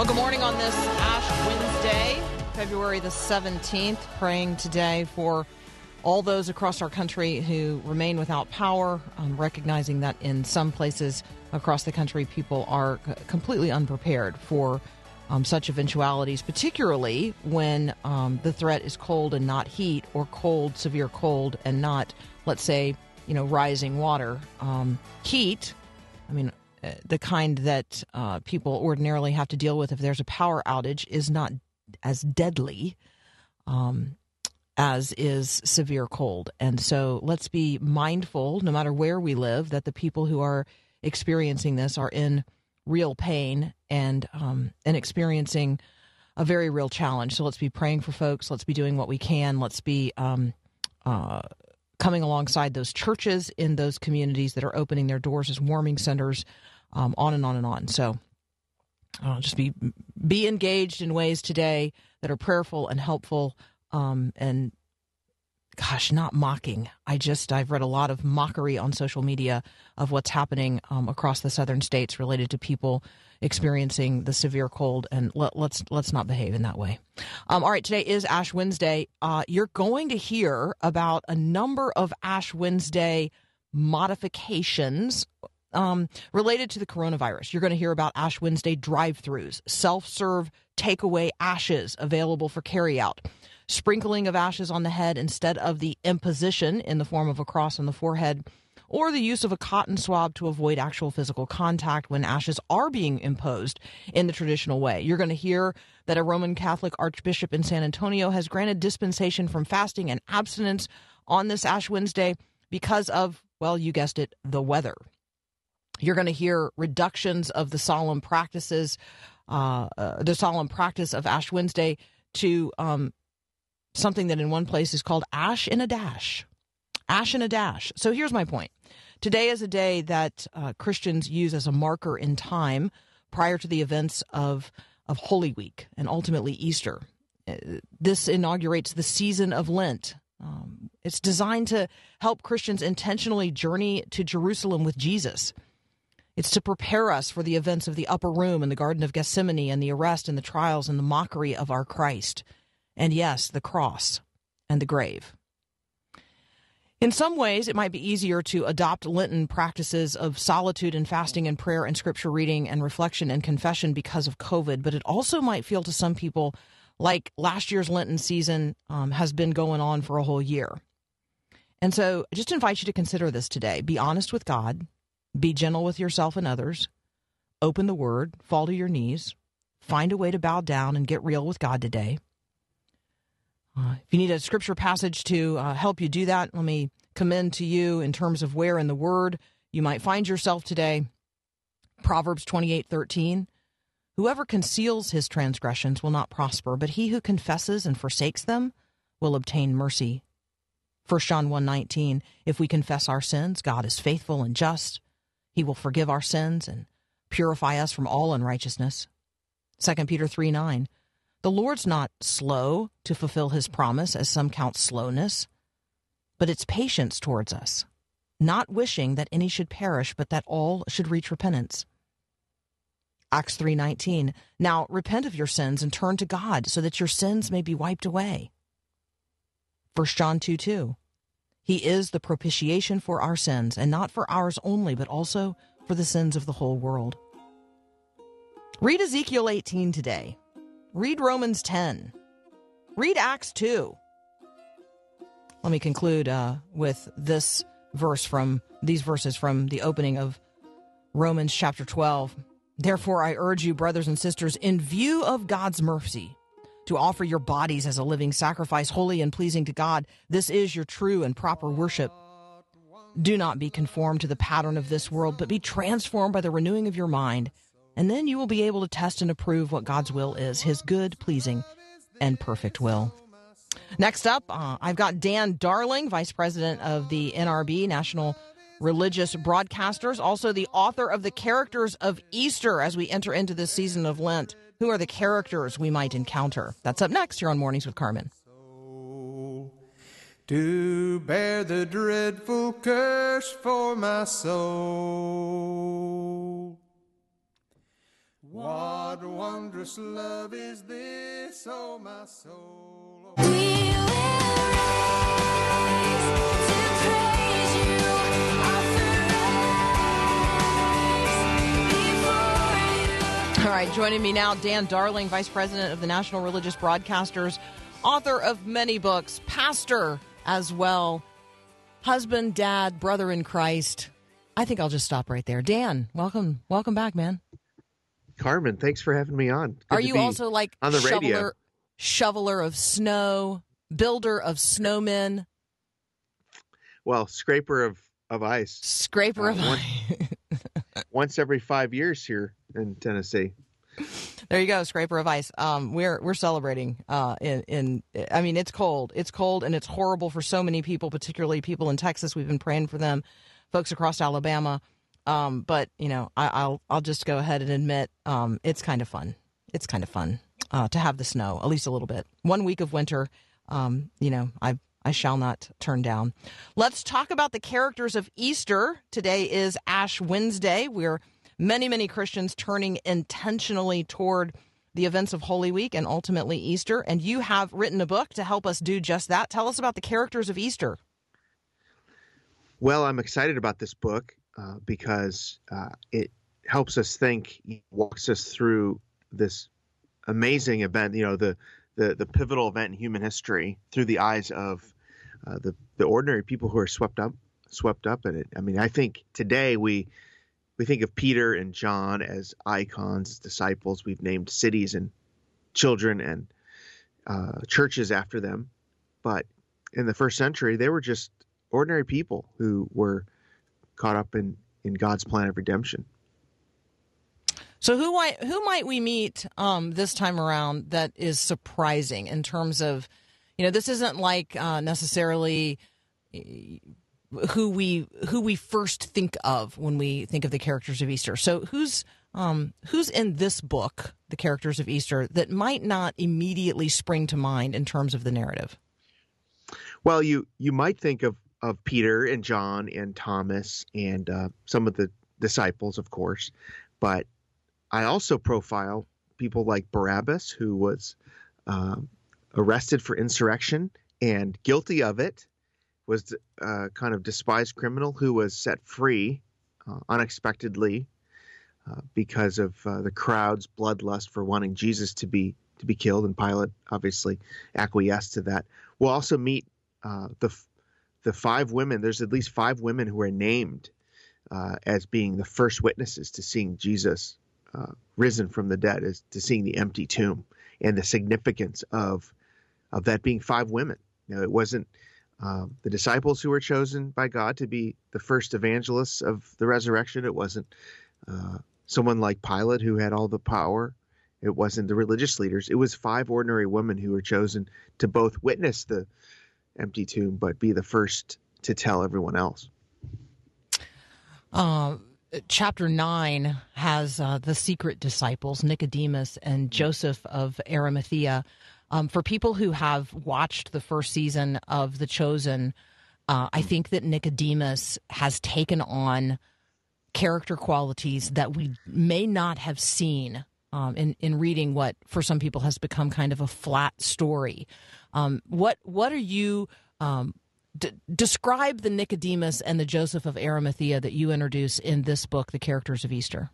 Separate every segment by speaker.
Speaker 1: Well, good morning on this Ash Wednesday, February the 17th. Praying today for all those across our country who remain without power, um, recognizing that in some places across the country, people are c- completely unprepared for um, such eventualities, particularly when um, the threat is cold and not heat, or cold, severe cold, and not, let's say, you know, rising water. Um, heat, I mean, the kind that uh, people ordinarily have to deal with if there's a power outage, is not as deadly um, as is severe cold. And so let's be mindful, no matter where we live, that the people who are experiencing this are in real pain and um, and experiencing a very real challenge. So let's be praying for folks. Let's be doing what we can. Let's be um, uh, coming alongside those churches in those communities that are opening their doors as warming centers, um, on and on and on. So uh, just be be engaged in ways today that are prayerful and helpful um, and gosh not mocking. I just i've read a lot of mockery on social media of what's happening um, across the southern states related to people experiencing the severe cold and let, let's let's not behave in that way. Um, all right today is ash wednesday. Uh, you're going to hear about a number of ash wednesday modifications um, related to the coronavirus. You're going to hear about Ash Wednesday drive throughs, self serve takeaway ashes available for carryout, sprinkling of ashes on the head instead of the imposition in the form of a cross on the forehead, or the use of a cotton swab to avoid actual physical contact when ashes are being imposed in the traditional way. You're going to hear that a Roman Catholic archbishop in San Antonio has granted dispensation from fasting and abstinence on this Ash Wednesday because of, well, you guessed it, the weather. You're going to hear reductions of the solemn practices, uh, uh, the solemn practice of Ash Wednesday to um, something that in one place is called Ash in a Dash. Ash in a Dash. So here's my point. Today is a day that uh, Christians use as a marker in time prior to the events of, of Holy Week and ultimately Easter. Uh, This inaugurates the season of Lent. Um, it's designed to help Christians intentionally journey to Jerusalem with Jesus. It's to prepare us for the events of the upper room and the Garden of Gethsemane and the arrest and the trials and the mockery of our Christ. And yes, the cross and the grave. In some ways, it might be easier to adopt Lenten practices of solitude and fasting and prayer and scripture reading and reflection and confession because of COVID, but it also might feel to some people like last year's Lenten season um, has been going on for a whole year. And so I just invite you to consider this today. Be honest with God, be gentle with yourself and others. Open the word, fall to your knees, find a way to bow down and get real with God today. Uh, if you need a scripture passage to uh, help you do that, let me commend to you in terms of where in the word you might find yourself today. Proverbs 28:13 Whoever conceals his transgressions will not prosper, but he who confesses and forsakes them will obtain mercy. 1 John 1:19 If we confess our sins, God is faithful and just he will forgive our sins and purify us from all unrighteousness. 2 Peter 3 9. The Lord's not slow to fulfill his promise, as some count slowness, but it's patience towards us, not wishing that any should perish, but that all should reach repentance. Acts 3:19 Now repent of your sins and turn to God so that your sins may be wiped away. 1 John 2 2 He is the propitiation for our sins, and not for ours only, but also for the sins of the whole world. Read Ezekiel 18 today. Read Romans 10. Read Acts 2. Let me conclude uh, with this verse from these verses from the opening of Romans chapter 12. Therefore, I urge you, brothers and sisters, in view of God's mercy, to offer your bodies as a living sacrifice, holy and pleasing to God. This is your true and proper worship. Do not be conformed to the pattern of this world, but be transformed by the renewing of your mind. And then you will be able to test and approve what God's will is, his good, pleasing, and perfect will. Next up, uh, I've got Dan Darling, Vice President of the NRB, National Religious Broadcasters, also the author of The Characters of Easter as we enter into this season of Lent. Who are the characters we might encounter? That's up next here on Mornings with Carmen.
Speaker 2: to bear the dreadful curse for my soul. What wondrous love is this, oh my soul?
Speaker 3: We will rise
Speaker 1: All right, joining me now, Dan Darling, Vice President of the National Religious Broadcasters, author of many books, pastor as well, husband, dad, brother in Christ. I think I'll just stop right there. Dan, welcome, welcome back, man.
Speaker 4: Carmen, thanks for having me on. Good
Speaker 1: Are you also like
Speaker 4: on the radio?
Speaker 1: shoveler, shoveler of snow, builder of snowmen,
Speaker 4: well, scraper of of ice
Speaker 1: scraper
Speaker 4: Uh,
Speaker 1: of
Speaker 4: one- once every five years here in Tennessee.
Speaker 1: There you go, scraper of ice. Um, we're we're celebrating. Uh, in in I mean, it's cold. It's cold and it's horrible for so many people, particularly people in Texas. We've been praying for them, folks across Alabama. Um, but you know, I, I'll I'll just go ahead and admit, um, it's kind of fun. It's kind of fun uh, to have the snow, at least a little bit. One week of winter, um, you know, I I shall not turn down. Let's talk about the characters of Easter. Today is Ash Wednesday. We're many, many Christians turning intentionally toward the events of Holy Week and ultimately Easter. And you have written a book to help us do just that. Tell us about the characters of Easter.
Speaker 4: Well, I'm excited about this book uh, because uh, it helps us think, walks us through this amazing event. You know, the the the pivotal event in human history through the eyes of uh, the the ordinary people who are swept up swept up in it. I mean, I think today we we think of Peter and John as icons, as disciples. We've named cities and children and uh, churches after them, but in the first century, they were just ordinary people who were caught up in in God's plan of redemption.
Speaker 1: So who might who might we meet um, this time around that is surprising in terms of, you know, this isn't like uh, necessarily who we who we first think of when we think of the characters of Easter. So who's um, who's in this book, the characters of Easter, that might not immediately spring to mind in terms of the narrative?
Speaker 4: Well, you you might think of of Peter and John and Thomas and uh, some of the disciples, of course, but I also profile people like Barabbas, who was um, arrested for insurrection and guilty of it, was a kind of despised criminal who was set free uh, unexpectedly uh, because of uh, the crowd's bloodlust for wanting Jesus to be to be killed, and Pilate obviously acquiesced to that. We'll also meet uh, the the five women. There's at least five women who are named uh, as being the first witnesses to seeing Jesus uh, risen from the dead, as to seeing the empty tomb, and the significance of of that being five women. Now, it wasn't um, the disciples who were chosen by God to be the first evangelists of the resurrection. It wasn't uh, someone like Pilate who had all the power. It wasn't the religious leaders. It was five ordinary women who were chosen to both witness the empty tomb, but be the first to tell everyone else.
Speaker 1: Uh, chapter 9 has uh, the secret disciples, Nicodemus and Joseph of Arimathea. Um, for people who have watched the first season of The Chosen, uh, I think that Nicodemus has taken on character qualities that we may not have seen um, in in reading what for some people has become kind of a flat story. Um, what what are you um, d- describe the Nicodemus and the Joseph of Arimathea that you introduce in this book, The Characters of Easter?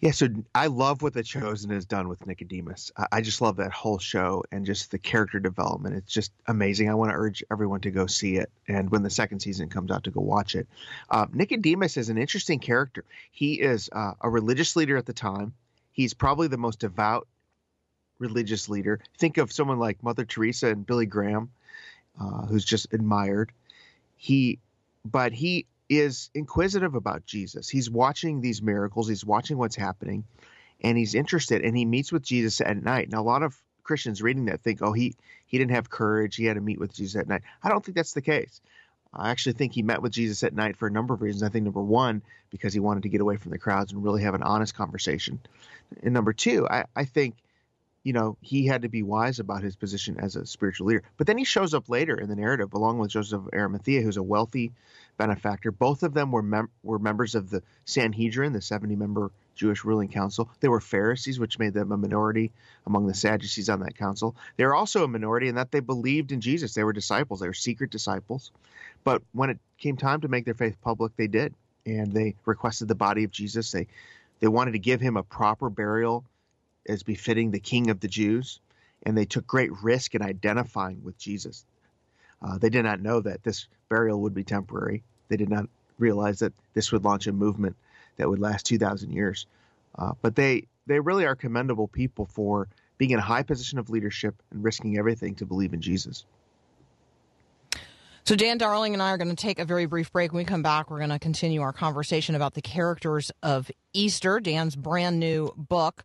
Speaker 4: Yeah, so I love what The Chosen has done with Nicodemus. I, just love that whole show and just the character development. It's just amazing. I want to urge everyone to go see it, and when the second season comes out, to go watch it. Uh, Nicodemus is an interesting character. He is uh, a religious leader at the time. He's probably the most devout religious leader. Think of someone like Mother Teresa and Billy Graham, uh, who's just admired. He, but he is inquisitive about Jesus. He's watching these miracles. He's watching what's happening, and he's interested. And he meets with Jesus at night. Now, a lot of Christians reading that think, "Oh, he he didn't have courage. He had to meet with Jesus at night." I don't think that's the case. I actually think he met with Jesus at night for a number of reasons. I think number one, because he wanted to get away from the crowds and really have an honest conversation. And number two, I, I think, you know, he had to be wise about his position as a spiritual leader. But then he shows up later in the narrative along with Joseph of Arimathea, who's a wealthy benefactor. Both of them were mem- were members of the Sanhedrin, the 70 member Jewish ruling council. They were Pharisees, which made them a minority among the Sadducees on that council. They were also a minority in that they believed in Jesus. They were disciples, they were secret disciples. But when it came time to make their faith public, they did. And they requested the body of Jesus. They they wanted to give him a proper burial as befitting the king of the Jews. And they took great risk in identifying with Jesus. Uh, they did not know that this burial would be temporary. They did not realize that this would launch a movement that would last 2,000 years. Uh, but they, they really are commendable people for being in a high position of leadership and risking everything to believe in Jesus.
Speaker 1: So, Dan Darling and I are going to take a very brief break. When we come back, we're going to continue our conversation about the characters of Easter, Dan's brand new book.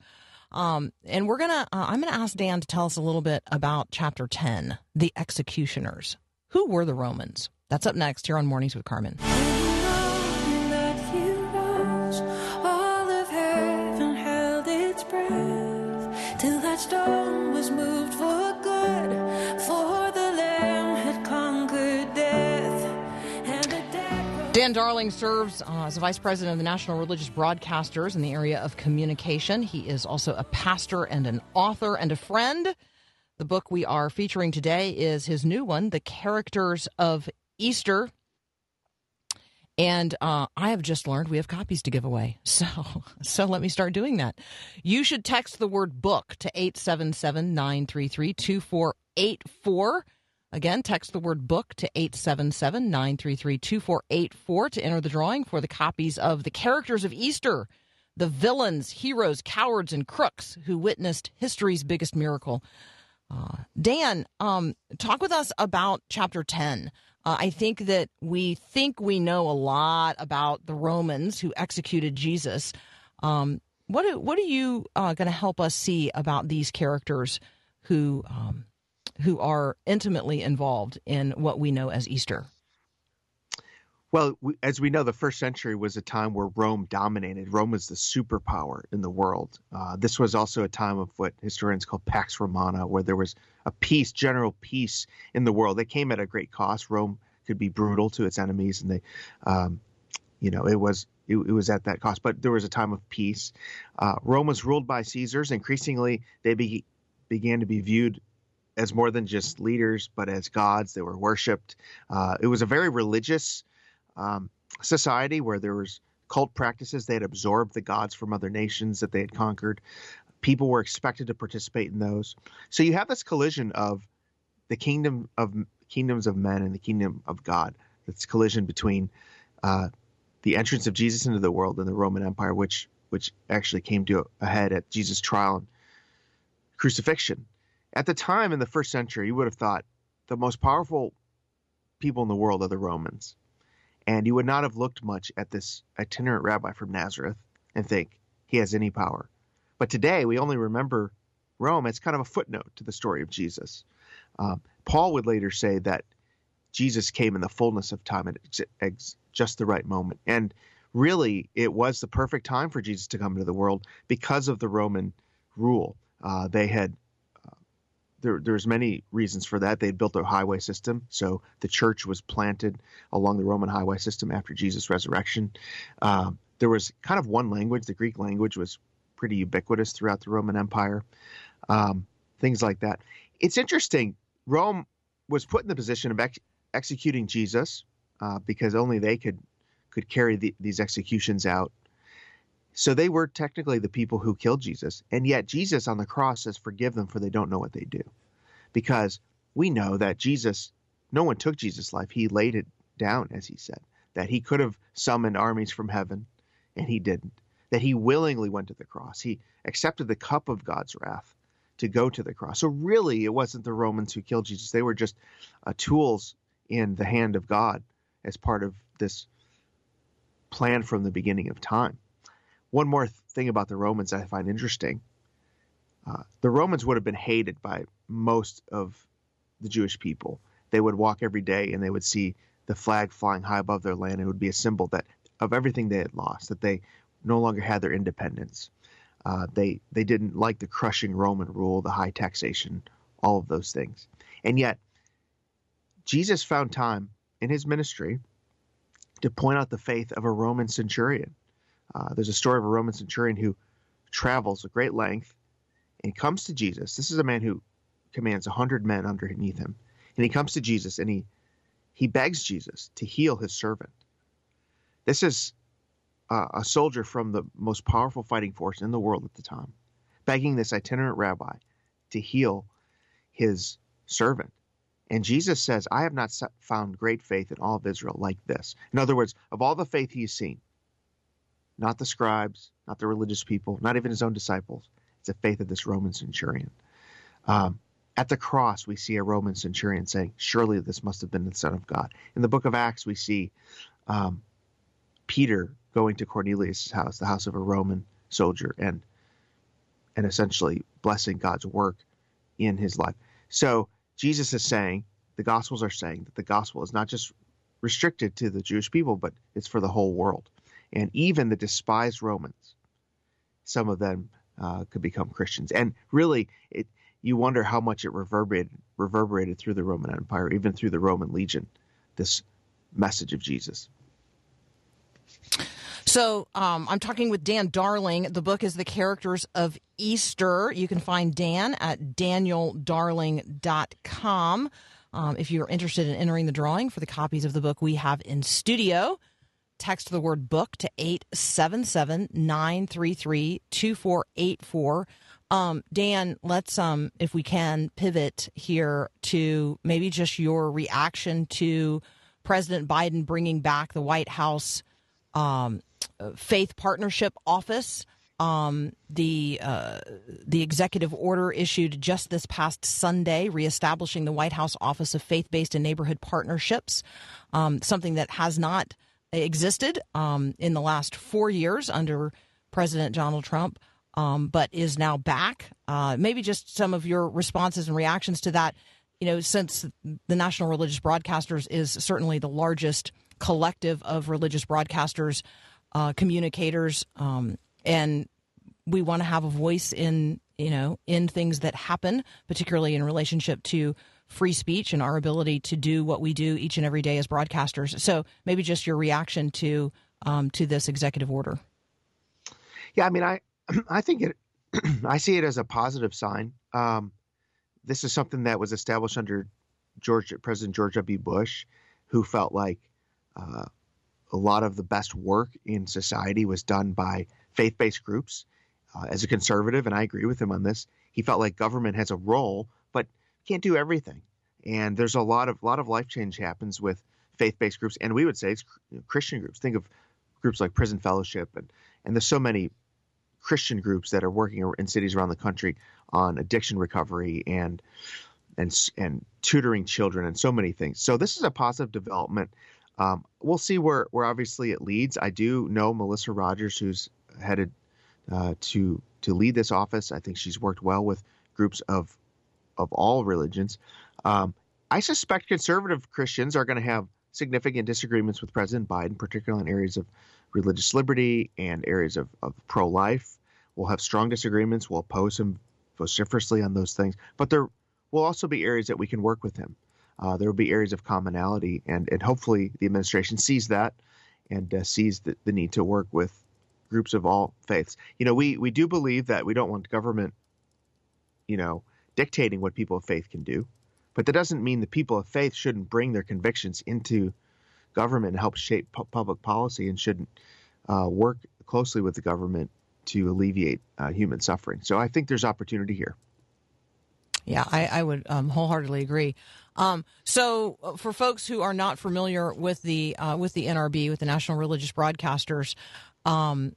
Speaker 1: Um, and we're going to, uh, I'm going to ask Dan to tell us a little bit about chapter 10, the executioners. Who were the Romans? That's up next here on Mornings with Carmen. Dan Darling serves uh, as a vice president of the National Religious Broadcasters in the area of communication. He is also a pastor and an author and a friend. The book we are featuring today is his new one, The Characters of Easter. And uh, I have just learned we have copies to give away. So, so let me start doing that. You should text the word book to 877 933 2484. Again, text the word book to 877 933 2484 to enter the drawing for the copies of The Characters of Easter, the villains, heroes, cowards, and crooks who witnessed history's biggest miracle. Uh, Dan, um, talk with us about chapter 10. Uh, I think that we think we know a lot about the Romans who executed Jesus. Um, what, are- what are you uh, going to help us see about these characters who um, who are intimately involved in what we know as Easter?
Speaker 4: Well, we, as we know, the first century was a time where Rome dominated. Rome was the superpower in the world. Uh, this was also a time of what historians call Pax Romana, where there was a peace, general peace in the world. That came at a great cost. Rome could be brutal to its enemies, and they, um, you know, it was it, it was at that cost. But there was a time of peace. Uh, Rome was ruled by Caesars. Increasingly, they be, began to be viewed as more than just leaders, but as gods. They were worshipped. Uh, it was a very religious um, society where there was cult practices. They had absorbed the gods from other nations that they had conquered. People were expected to participate in those. So you have this collision of the kingdom of kingdoms of men and the kingdom of God. This collision between uh, the entrance of Jesus into the world and the Roman Empire, which which actually came to a head at Jesus' trial and crucifixion. At the time in the first century, you would have thought the most powerful people in the world are the Romans. And you would not have looked much at this itinerant rabbi from Nazareth and think he has any power. But today, we only remember Rome as kind of a footnote to the story of Jesus. Um, Paul would later say that Jesus came in the fullness of time at ex- ex- just the right moment. And really, it was the perfect time for Jesus to come into the world because of the Roman rule. Uh, they had there, there's many reasons for that. They had built a highway system, so the church was planted along the Roman highway system after Jesus' resurrection. Um, there was kind of one language. The Greek language was pretty ubiquitous throughout the Roman Empire. Um, things like that. It's interesting. Rome was put in the position of ex- executing Jesus uh, because only they could could carry the, these executions out. So they were technically the people who killed Jesus. And yet Jesus on the cross says, Forgive them, for they don't know what they do. Because we know that Jesus, no one took Jesus' life. He laid it down, as he said, that he could have summoned armies from heaven, and he didn't. That he willingly went to the cross. He accepted the cup of God's wrath to go to the cross. So really, it wasn't the Romans who killed Jesus; they were just uh, tools in the hand of God as part of this plan from the beginning of time. One more thing about the Romans I find interesting: uh, the Romans would have been hated by most of the Jewish people. They would walk every day and they would see the flag flying high above their land. It would be a symbol that of everything they had lost, that they no longer had their independence. Uh, they they didn't like the crushing Roman rule, the high taxation, all of those things. And yet, Jesus found time in his ministry to point out the faith of a Roman centurion. Uh, there's a story of a Roman centurion who travels a great length and comes to Jesus. This is a man who commands a hundred men underneath him, and he comes to Jesus and he he begs Jesus to heal his servant. This is uh, a soldier from the most powerful fighting force in the world at the time, begging this itinerant rabbi to heal his servant. And Jesus says, I have not found great faith in all of Israel like this. In other words, of all the faith he's seen, not the scribes, not the religious people, not even his own disciples, it's the faith of this Roman centurion. Um, at the cross, we see a Roman centurion saying, Surely this must have been the Son of God. In the book of Acts, we see um, Peter going to Cornelius' house, the house of a Roman soldier, and and essentially blessing God's work in his life. So Jesus is saying, the Gospels are saying that the gospel is not just restricted to the Jewish people, but it's for the whole world. And even the despised Romans, some of them uh, could become Christians. And really, it you wonder how much it reverberated reverberated through the Roman Empire, even through the Roman legion, this message of Jesus.
Speaker 1: So um, I'm talking with Dan Darling. The book is The Characters of Easter. You can find Dan at danieldarling.com. Um, if you're interested in entering the drawing for the copies of the book we have in studio, text the word book to 877 933 2484. Um, Dan, let's, um, if we can, pivot here to maybe just your reaction to President Biden bringing back the White House um, Faith Partnership Office. Um, the uh, the executive order issued just this past Sunday, reestablishing the White House Office of Faith Based and Neighborhood Partnerships, um, something that has not existed um, in the last four years under President Donald Trump, um, but is now back. Uh, maybe just some of your responses and reactions to that. You know, since the National Religious Broadcasters is certainly the largest collective of religious broadcasters, uh, communicators, um, and we want to have a voice in you know in things that happen, particularly in relationship to free speech and our ability to do what we do each and every day as broadcasters. So maybe just your reaction to um, to this executive order.
Speaker 4: Yeah, I mean, I I think it I see it as a positive sign. Um, this is something that was established under George President George W. Bush, who felt like uh, a lot of the best work in society was done by faith-based groups. Uh, as a conservative, and I agree with him on this, he felt like government has a role, can't do everything. And there's a lot of lot of life change happens with faith-based groups, and we would say it's Christian groups. Think of groups like Prison Fellowship, and and there's so many Christian groups that are working in cities around the country on addiction recovery and and and tutoring children and so many things. So this is a positive development. Um, we'll see where where obviously it leads. I do know Melissa Rogers, who's headed uh, to to lead this office. I think she's worked well with groups of of all religions. Um, I suspect conservative Christians are going to have significant disagreements with President Biden, particularly in areas of religious liberty and areas of, of pro life. We'll have strong disagreements. We'll oppose him vociferously on those things. But there will also be areas that we can work with him. Uh, there will be areas of commonality, and, and hopefully the administration sees that and uh, sees the, the need to work with groups of all faiths. You know, we, we do believe that we don't want government, you know, dictating what people of faith can do. But that doesn't mean the people of faith shouldn't bring their convictions into government and help shape pu- public policy and shouldn't uh, work closely with the government to alleviate uh, human suffering. So I think there's opportunity here.
Speaker 1: Yeah, I, I would um, wholeheartedly agree. Um, so, uh, for folks who are not familiar with the uh, with the NRB, with the National Religious Broadcasters, um,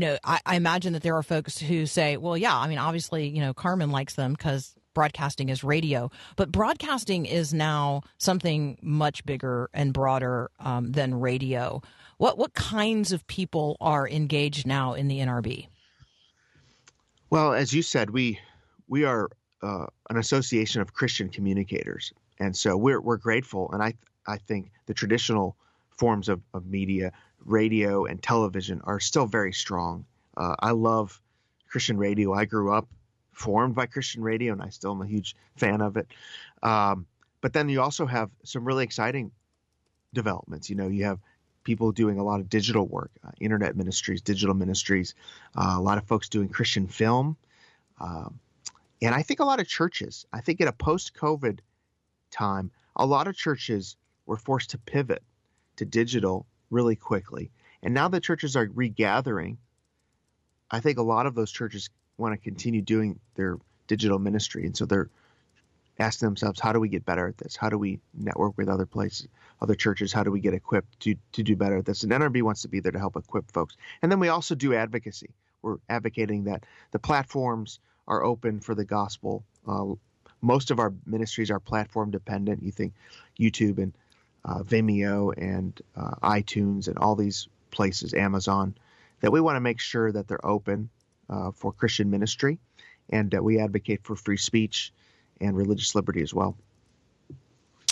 Speaker 1: you know, I, I imagine that there are folks who say, well, yeah, I mean, obviously, you know, Carmen likes them because broadcasting is radio, but broadcasting is now something much bigger and broader um, than radio. What what kinds of people are engaged now in the NRB?
Speaker 4: Well, as you said, we we are uh, an association of Christian communicators, and so we're we're grateful. And I I think the traditional forms of, of media, radio and television, are still very strong. Uh, I love Christian radio. I grew up formed by Christian radio, and I still am a huge fan of it. Um, but then you also have some really exciting developments. You know, you have people doing a lot of digital work, uh, internet ministries, digital ministries, uh, a lot of folks doing Christian film. Um, and I think a lot of churches, I think in a post COVID time, a lot of churches were forced to pivot to digital really quickly. And now that churches are regathering, I think a lot of those churches want to continue doing their digital ministry. And so they're asking themselves, how do we get better at this? How do we network with other places, other churches? How do we get equipped to, to do better at this? And NRB wants to be there to help equip folks. And then we also do advocacy. We're advocating that the platforms are open for the gospel. Uh, most of our ministries are platform dependent. You think YouTube and uh, Vimeo and uh, iTunes and all these places, Amazon, that we want to make sure that they're open uh, for Christian ministry and that we advocate for free speech and religious liberty as well.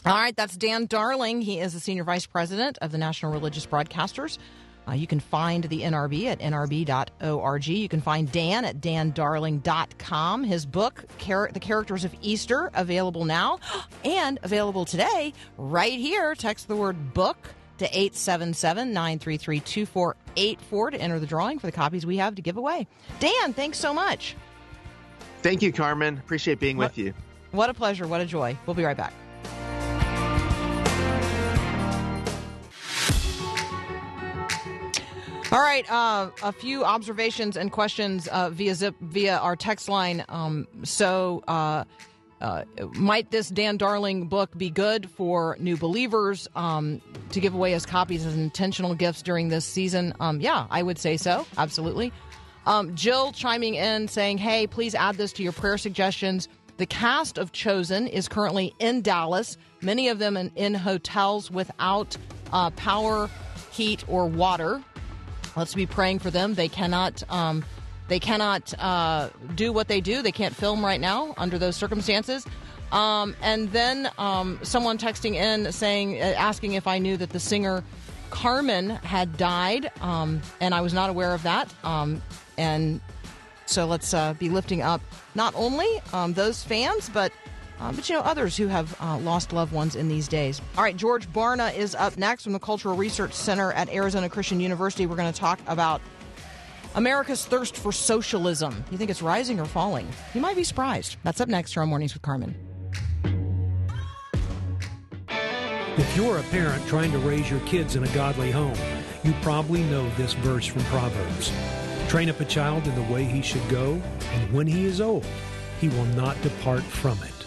Speaker 1: All right, that's Dan Darling. He is the Senior Vice President of the National Religious Broadcasters. Uh, you can find the NRB at nrb.org. You can find Dan at dandarling.com. His book, Char- The Characters of Easter, available now and available today right here. Text the word book to 877 933 2484 to enter the drawing for the copies we have to give away. Dan, thanks so much.
Speaker 4: Thank you, Carmen. Appreciate being with you.
Speaker 1: What a pleasure. What a joy. We'll be right back. All right, uh, a few observations and questions uh, via zip via our text line. Um, so, uh, uh, might this Dan Darling book be good for new believers um, to give away as copies as intentional gifts during this season? Um, yeah, I would say so. Absolutely. Um, Jill chiming in saying, "Hey, please add this to your prayer suggestions." The cast of Chosen is currently in Dallas. Many of them in, in hotels without uh, power, heat, or water. Let's be praying for them. They cannot. Um, they cannot uh, do what they do. They can't film right now under those circumstances. Um, and then um, someone texting in saying, uh, asking if I knew that the singer Carmen had died, um, and I was not aware of that. Um, and so let's uh, be lifting up not only um, those fans, but uh, but you know others who have uh, lost loved ones in these days. All right, George Barna is up next from the Cultural Research Center at Arizona Christian University. We're going to talk about America's thirst for socialism. You think it's rising or falling? You might be surprised. That's up next here on Mornings with Carmen.
Speaker 5: If you're a parent trying to raise your kids in a godly home, you probably know this verse from Proverbs. Train up a child in the way he should go, and when he is old, he will not depart from it.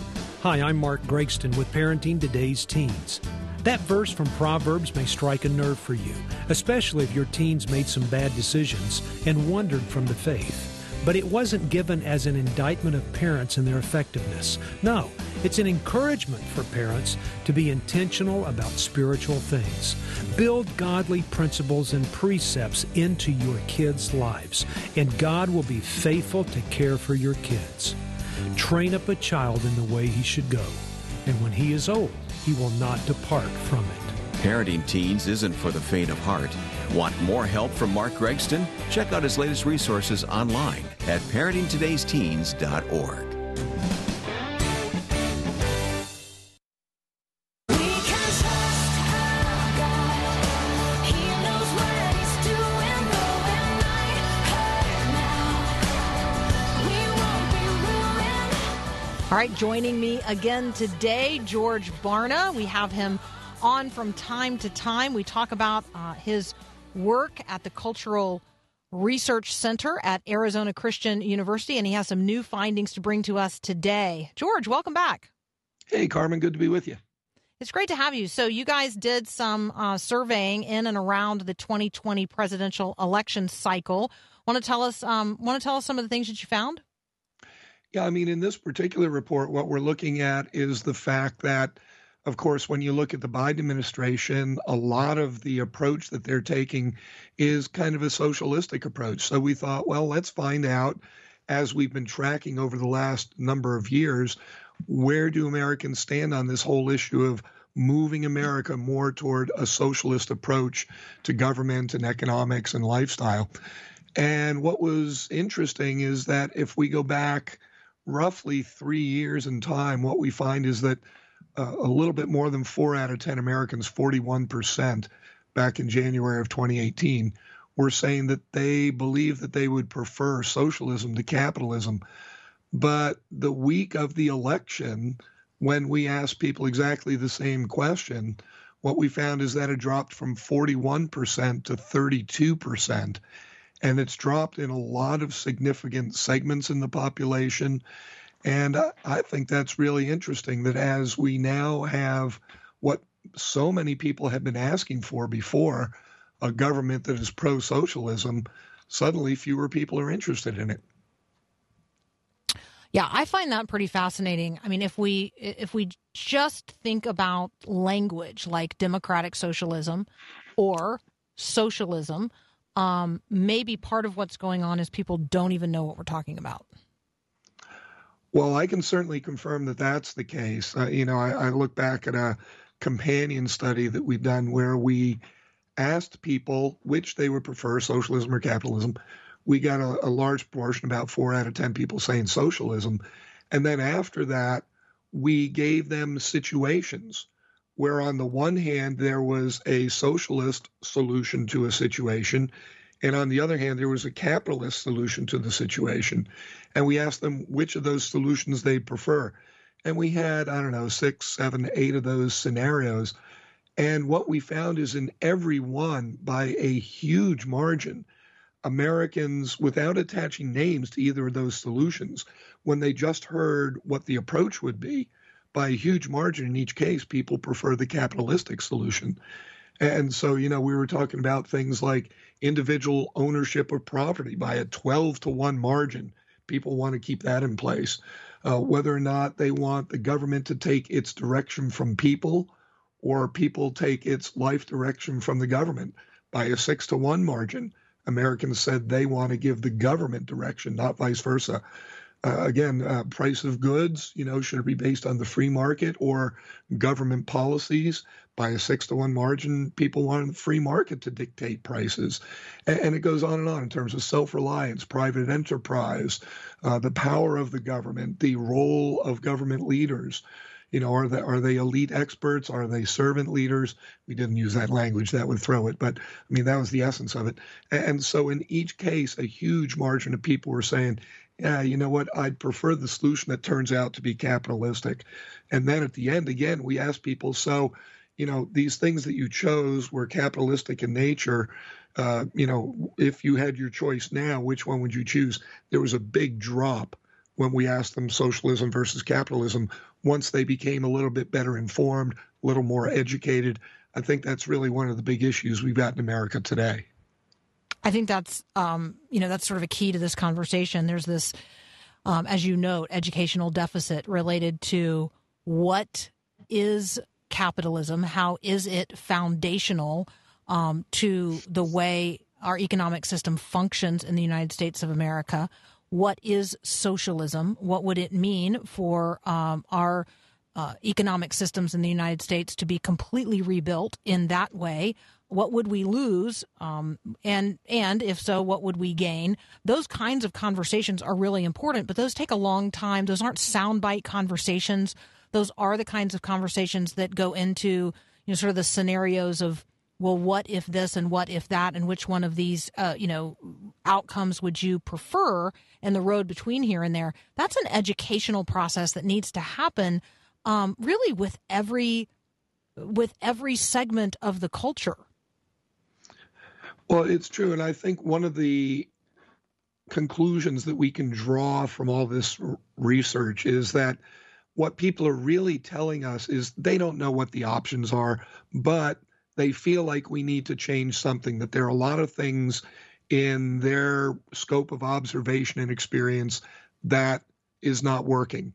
Speaker 5: Hi, I'm Mark Gregston with Parenting Today's Teens. That verse from Proverbs may strike a nerve for you, especially if your teens made some bad decisions and wandered from the faith. But it wasn't given as an indictment of parents and their effectiveness. No, it's an encouragement for parents to be intentional about spiritual things. Build godly principles and precepts into your kids' lives, and God will be faithful to care for your kids. Train up a child in the way he should go, and when he is old, he will not depart from it.
Speaker 6: Parenting teens isn't for the faint of heart. Want more help from Mark Gregston? Check out his latest resources online at parentingtodaysteens.org.
Speaker 1: right, joining me again today, George Barna. We have him on from time to time. We talk about uh, his work at the Cultural Research Center at Arizona Christian University, and he has some new findings to bring to us today. George, welcome back.
Speaker 7: Hey, Carmen, good to be with you.
Speaker 1: It's great to have you. So, you guys did some uh, surveying in and around the 2020 presidential election cycle. Want to tell us? Um, want to tell us some of the things that you found?
Speaker 7: Yeah, I mean, in this particular report, what we're looking at is the fact that, of course, when you look at the Biden administration, a lot of the approach that they're taking is kind of a socialistic approach. So we thought, well, let's find out, as we've been tracking over the last number of years, where do Americans stand on this whole issue of moving America more toward a socialist approach to government and economics and lifestyle. And what was interesting is that if we go back roughly three years in time, what we find is that uh, a little bit more than four out of 10 Americans, 41% back in January of 2018, were saying that they believe that they would prefer socialism to capitalism. But the week of the election, when we asked people exactly the same question, what we found is that it dropped from 41% to 32%. And it's dropped in a lot of significant segments in the population. And I think that's really interesting that as we now have what so many people have been asking for before a government that is pro socialism, suddenly fewer people are interested in it.
Speaker 1: Yeah, I find that pretty fascinating. I mean, if we if we just think about language like democratic socialism or socialism, um, maybe part of what's going on is people don't even know what we're talking about.
Speaker 7: Well, I can certainly confirm that that's the case. Uh, you know, I, I look back at a companion study that we've done where we asked people which they would prefer, socialism or capitalism. We got a, a large portion, about four out of 10 people saying socialism. And then after that, we gave them situations where, on the one hand, there was a socialist solution to a situation, and on the other hand, there was a capitalist solution to the situation. And we asked them which of those solutions they prefer. And we had, I don't know, six, seven, eight of those scenarios. And what we found is in every one, by a huge margin, Americans, without attaching names to either of those solutions, when they just heard what the approach would be, by a huge margin in each case, people prefer the capitalistic solution. And so, you know, we were talking about things like individual ownership of property by a 12 to 1 margin. People want to keep that in place. Uh, whether or not they want the government to take its direction from people or people take its life direction from the government by a 6 to 1 margin. Americans said they want to give the government direction, not vice versa. Uh, again, uh, price of goods, you know, should it be based on the free market or government policies? By a six to one margin, people want the free market to dictate prices. And, and it goes on and on in terms of self reliance, private enterprise, uh, the power of the government, the role of government leaders. You know, are they are they elite experts? Are they servant leaders? We didn't use that language; that would throw it. But I mean, that was the essence of it. And so, in each case, a huge margin of people were saying, "Yeah, you know what? I'd prefer the solution that turns out to be capitalistic." And then at the end, again, we asked people, "So, you know, these things that you chose were capitalistic in nature." Uh, you know, if you had your choice now, which one would you choose? There was a big drop when we asked them socialism versus capitalism once they became a little bit better informed, a little more educated. I think that's really one of the big issues we've got in America today.
Speaker 1: I think that's um, you know that's sort of a key to this conversation. There's this, um, as you note, educational deficit related to what is capitalism, how is it foundational um, to the way our economic system functions in the United States of America. What is socialism? What would it mean for um, our uh, economic systems in the United States to be completely rebuilt in that way? What would we lose? Um, and and if so, what would we gain? Those kinds of conversations are really important, but those take a long time. Those aren't soundbite conversations. Those are the kinds of conversations that go into you know sort of the scenarios of well, what if this and what if that, and which one of these, uh, you know, outcomes would you prefer, and the road between here and there. That's an educational process that needs to happen, um, really, with every with every segment of the culture.
Speaker 7: Well, it's true, and I think one of the conclusions that we can draw from all this research is that what people are really telling us is they don't know what the options are, but they feel like we need to change something, that there are a lot of things in their scope of observation and experience that is not working.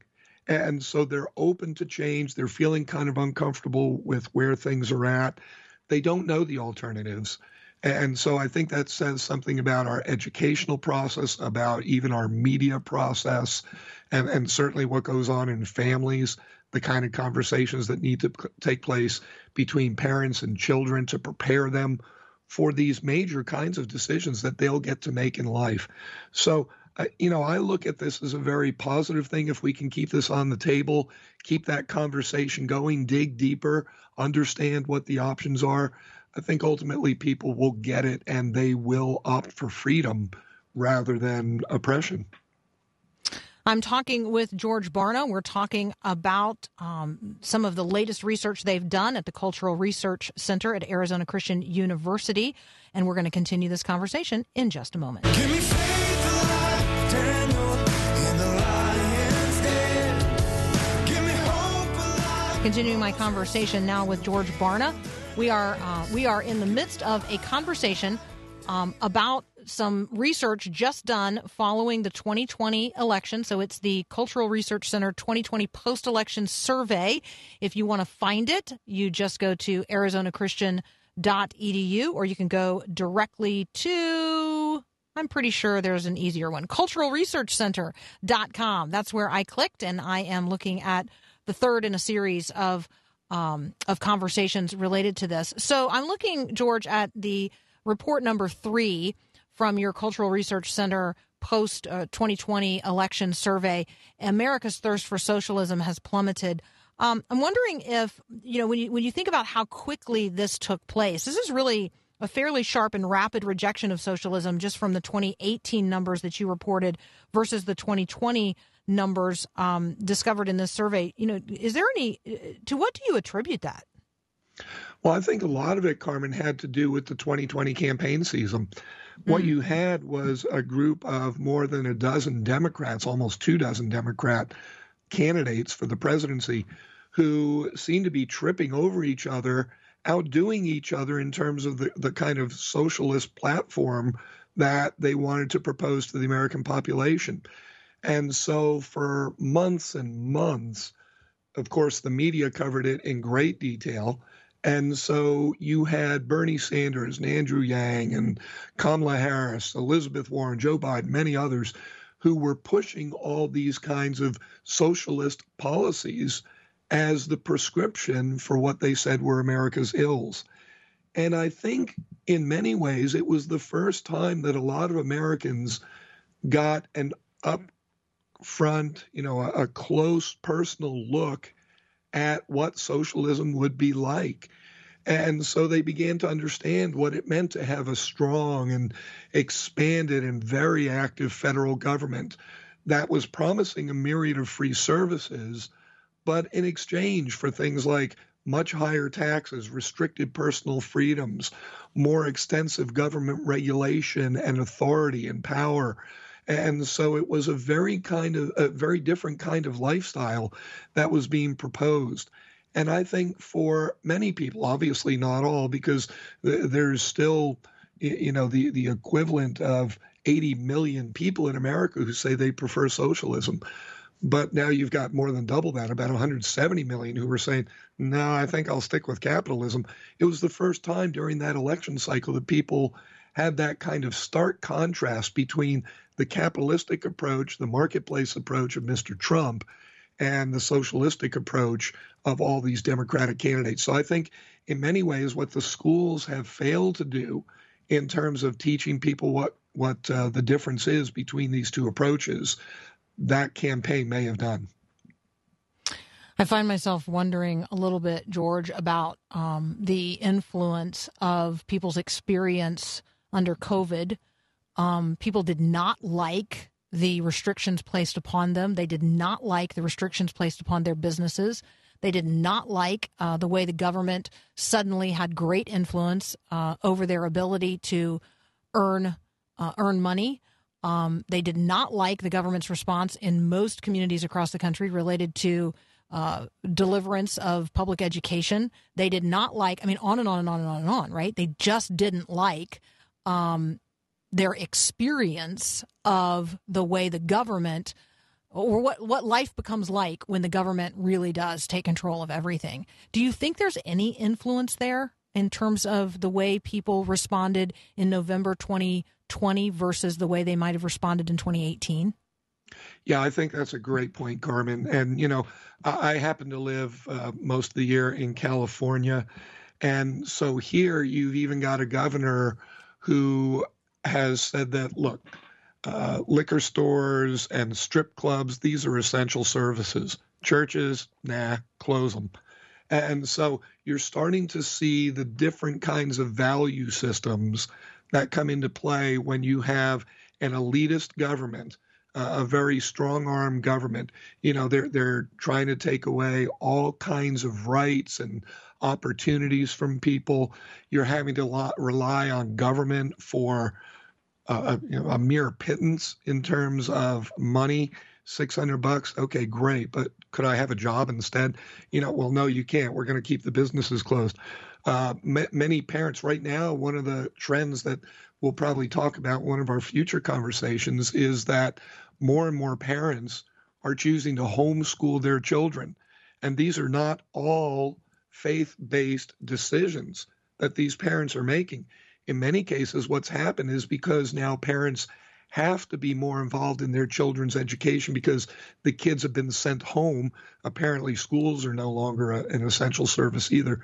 Speaker 7: And so they're open to change. They're feeling kind of uncomfortable with where things are at. They don't know the alternatives. And so I think that says something about our educational process, about even our media process, and, and certainly what goes on in families, the kind of conversations that need to take place between parents and children to prepare them for these major kinds of decisions that they'll get to make in life. So, uh, you know, I look at this as a very positive thing if we can keep this on the table, keep that conversation going, dig deeper, understand what the options are. I think ultimately people will get it and they will opt for freedom rather than oppression.
Speaker 1: I'm talking with George Barna. We're talking about um, some of the latest research they've done at the Cultural Research Center at Arizona Christian University. And we're going to continue this conversation in just a moment.
Speaker 2: Give me faith alive, Daniel, in the lion's den. Give me hope alive.
Speaker 1: Continuing my conversation now with George Barna. We are uh, we are in the midst of a conversation um, about some research just done following the 2020 election. So it's the Cultural Research Center 2020 post election survey. If you want to find it, you just go to arizonachristian.edu or you can go directly to I'm pretty sure there's an easier one. Culturalresearchcenter.com. That's where I clicked, and I am looking at the third in a series of um, of conversations related to this. So I'm looking, George, at the report number three from your Cultural Research Center post uh, 2020 election survey. America's thirst for socialism has plummeted. Um, I'm wondering if you know when you when you think about how quickly this took place. This is really a fairly sharp and rapid rejection of socialism just from the 2018 numbers that you reported versus the 2020 numbers um, discovered in this survey. You know, is there any to what do you attribute that?
Speaker 7: Well, I think a lot of it, Carmen, had to do with the 2020 campaign season. What you had was a group of more than a dozen Democrats, almost two dozen Democrat candidates for the presidency, who seemed to be tripping over each other, outdoing each other in terms of the, the kind of socialist platform that they wanted to propose to the American population. And so for months and months, of course, the media covered it in great detail. And so you had Bernie Sanders and Andrew Yang and Kamala Harris, Elizabeth Warren, Joe Biden, many others who were pushing all these kinds of socialist policies as the prescription for what they said were America's ills. And I think in many ways it was the first time that a lot of Americans got an upfront, you know, a, a close personal look at what socialism would be like. And so they began to understand what it meant to have a strong and expanded and very active federal government that was promising a myriad of free services, but in exchange for things like much higher taxes, restricted personal freedoms, more extensive government regulation and authority and power. And so it was a very kind of a very different kind of lifestyle that was being proposed. And I think for many people, obviously not all, because there's still, you know, the, the equivalent of 80 million people in America who say they prefer socialism. But now you've got more than double that, about 170 million who were saying, no, I think I'll stick with capitalism. It was the first time during that election cycle that people had that kind of stark contrast between the capitalistic approach, the marketplace approach of Mr. Trump, and the socialistic approach of all these Democratic candidates. So I think in many ways what the schools have failed to do in terms of teaching people what what uh, the difference is between these two approaches, that campaign may have done.
Speaker 1: I find myself wondering a little bit, George, about um, the influence of people's experience under COVID. Um, people did not like the restrictions placed upon them. They did not like the restrictions placed upon their businesses. They did not like uh, the way the government suddenly had great influence uh, over their ability to earn uh, earn money. Um, they did not like the government's response in most communities across the country related to uh, deliverance of public education. They did not like, I mean, on and on and on and on and on, right? They just didn't like um, their experience of the way the government or what, what life becomes like when the government really does take control of everything. Do you think there's any influence there in terms of the way people responded in November 2020 versus the way they might have responded in 2018?
Speaker 7: Yeah, I think that's a great point, Carmen. And, you know, I, I happen to live uh, most of the year in California. And so here you've even got a governor who has said that, look, uh, liquor stores and strip clubs, these are essential services. Churches, nah, close them. And so you're starting to see the different kinds of value systems that come into play when you have an elitist government, uh, a very strong arm government. You know, they're they're trying to take away all kinds of rights and opportunities from people. You're having to rely on government for a, you know, a mere pittance in terms of money. 600 bucks. Okay, great. But could I have a job instead? You know, well, no, you can't. We're going to keep the businesses closed. Uh, ma- many parents right now, one of the trends that we'll probably talk about one of our future conversations is that more and more parents are choosing to homeschool their children. And these are not all faith based decisions that these parents are making. In many cases, what's happened is because now parents have to be more involved in their children's education because the kids have been sent home. Apparently, schools are no longer a, an essential service either.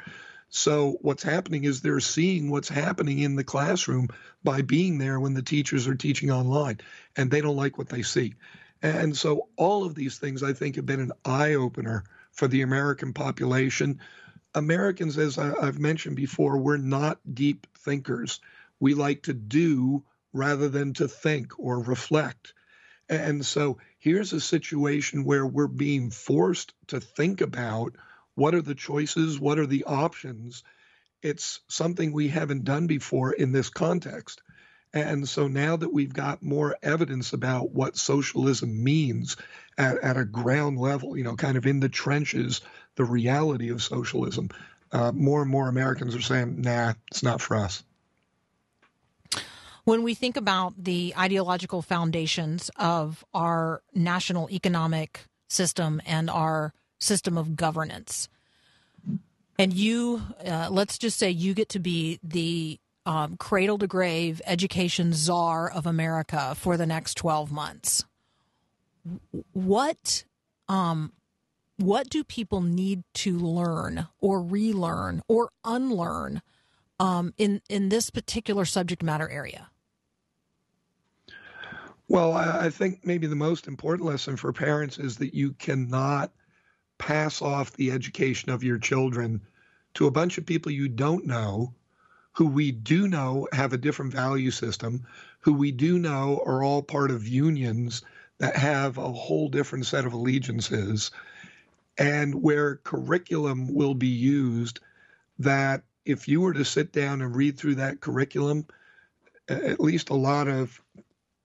Speaker 7: So, what's happening is they're seeing what's happening in the classroom by being there when the teachers are teaching online, and they don't like what they see. And so, all of these things I think have been an eye opener for the American population. Americans, as I, I've mentioned before, we're not deep thinkers. We like to do rather than to think or reflect. And so here's a situation where we're being forced to think about what are the choices, what are the options. It's something we haven't done before in this context. And so now that we've got more evidence about what socialism means at, at a ground level, you know, kind of in the trenches, the reality of socialism, uh, more and more Americans are saying, nah, it's not for us.
Speaker 1: When we think about the ideological foundations of our national economic system and our system of governance, and you, uh, let's just say you get to be the um, cradle to grave education czar of America for the next 12 months. What um, what do people need to learn or relearn or unlearn um, in in this particular subject matter area?
Speaker 7: Well, I, I think maybe the most important lesson for parents is that you cannot pass off the education of your children to a bunch of people you don't know, who we do know have a different value system, who we do know are all part of unions that have a whole different set of allegiances, and where curriculum will be used that if you were to sit down and read through that curriculum, at least a lot of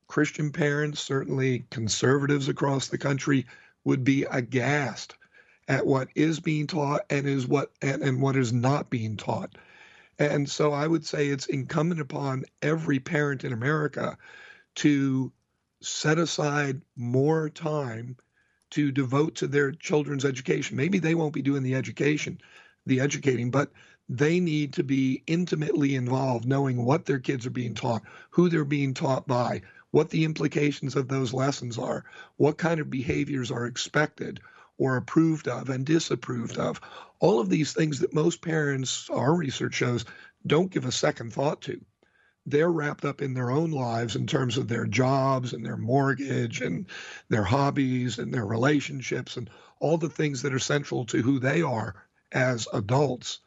Speaker 7: Christian parents, certainly conservatives across the country, would be aghast at what is being taught and is what and, and what is not being taught. And so I would say it's incumbent upon every parent in America to set aside more time to devote to their children's education. Maybe they won't be doing the education, the educating, but they need to be intimately involved, knowing what their kids are being taught, who they're being taught by, what the implications of those lessons are, what kind of behaviors are expected or approved of and disapproved of. All of these things that most parents, our research shows, don't give a second thought to. They're wrapped up in their own lives in terms of their jobs and their mortgage and their hobbies and their relationships and all the things that are central to who they are as adults.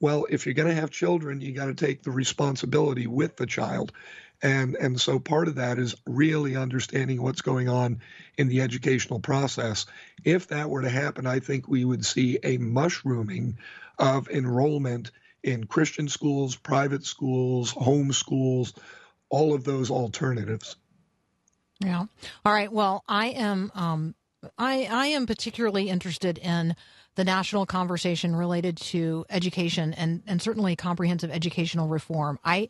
Speaker 7: Well, if you're going to have children, you got to take the responsibility with the child. And, and so part of that is really understanding what's going on in the educational process. If that were to happen, I think we would see a mushrooming of enrollment in Christian schools, private schools, home schools, all of those alternatives.
Speaker 1: Yeah. All right. Well, I am um, I I am particularly interested in the national conversation related to education and and certainly comprehensive educational reform. I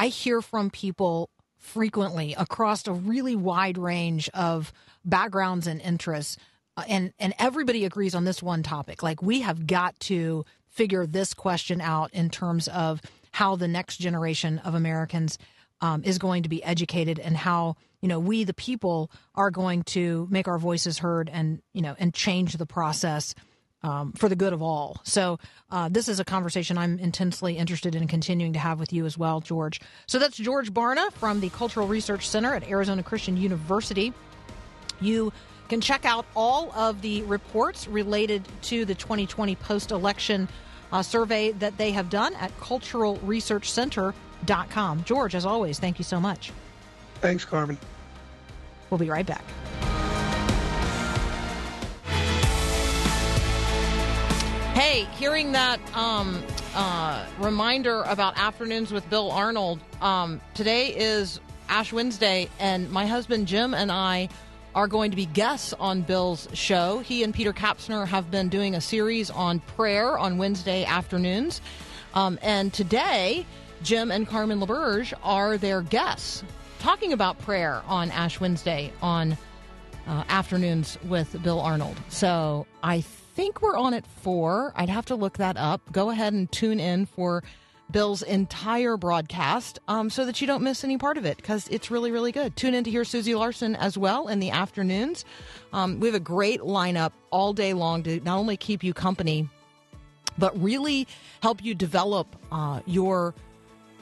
Speaker 1: I hear from people
Speaker 8: frequently across a really wide range of backgrounds and interests. Uh, and and everybody agrees on this one topic. Like we have got to figure this question out in terms of how the next generation of Americans um, is going to be educated and how you know we the people are going to make our voices heard and you know and change the process um, for the good of all. So uh, this is a conversation I'm intensely interested in continuing to have with you as well, George. So that's George Barna from the Cultural Research Center at Arizona Christian University. You can check out all of the reports related to the 2020 post-election uh, survey that they have done at culturalresearchcenter.com. George, as always, thank you so much.
Speaker 7: Thanks, Carmen.
Speaker 8: We'll be right back.
Speaker 1: Hey, hearing that um, uh, reminder about afternoons with Bill Arnold, um, today is Ash Wednesday, and my husband Jim and I are going to be guests on Bill's show. He and Peter Kapsner have been doing a series on prayer on Wednesday afternoons. Um, and today, Jim and Carmen LaBerge are their guests talking about prayer on Ash Wednesday on uh, afternoons with Bill Arnold. So I think we're on at four. I'd have to look that up. Go ahead and tune in for Bill's entire broadcast um, so that you don't miss any part of it because it's really, really good. Tune in to hear Susie Larson as well in the afternoons. Um, we have a great lineup all day long to not only keep you company, but really help you develop uh, your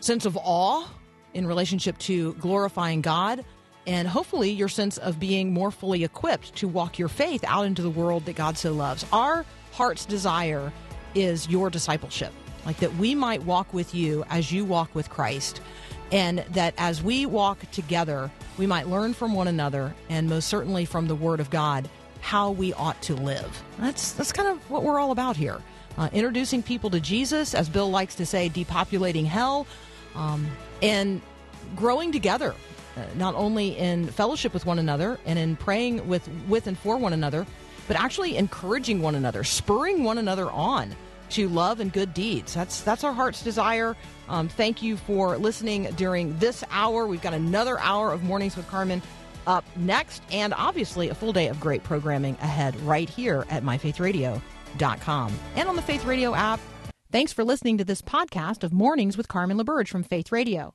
Speaker 1: sense of awe in relationship to glorifying God and hopefully your sense of being more fully equipped to walk your faith out into the world that God so loves. Our heart's desire is your discipleship, like that we might walk with you as you walk with Christ, and that as we walk together, we might learn from one another and most certainly from the Word of God how we ought to live. That's that's kind of what we're all about here. Uh, introducing people to Jesus, as Bill likes to say, depopulating hell, um, and growing together not only in fellowship with one another and in praying with with and for one another, but actually encouraging one another, spurring one another on to love and good deeds. That's that's our heart's desire. Um, thank you for listening during this hour. We've got another hour of mornings with Carmen up next, and obviously a full day of great programming ahead right here at myfaithradio.com and on the Faith Radio app. Thanks for listening to this podcast of Mornings with Carmen LaBerge from Faith Radio.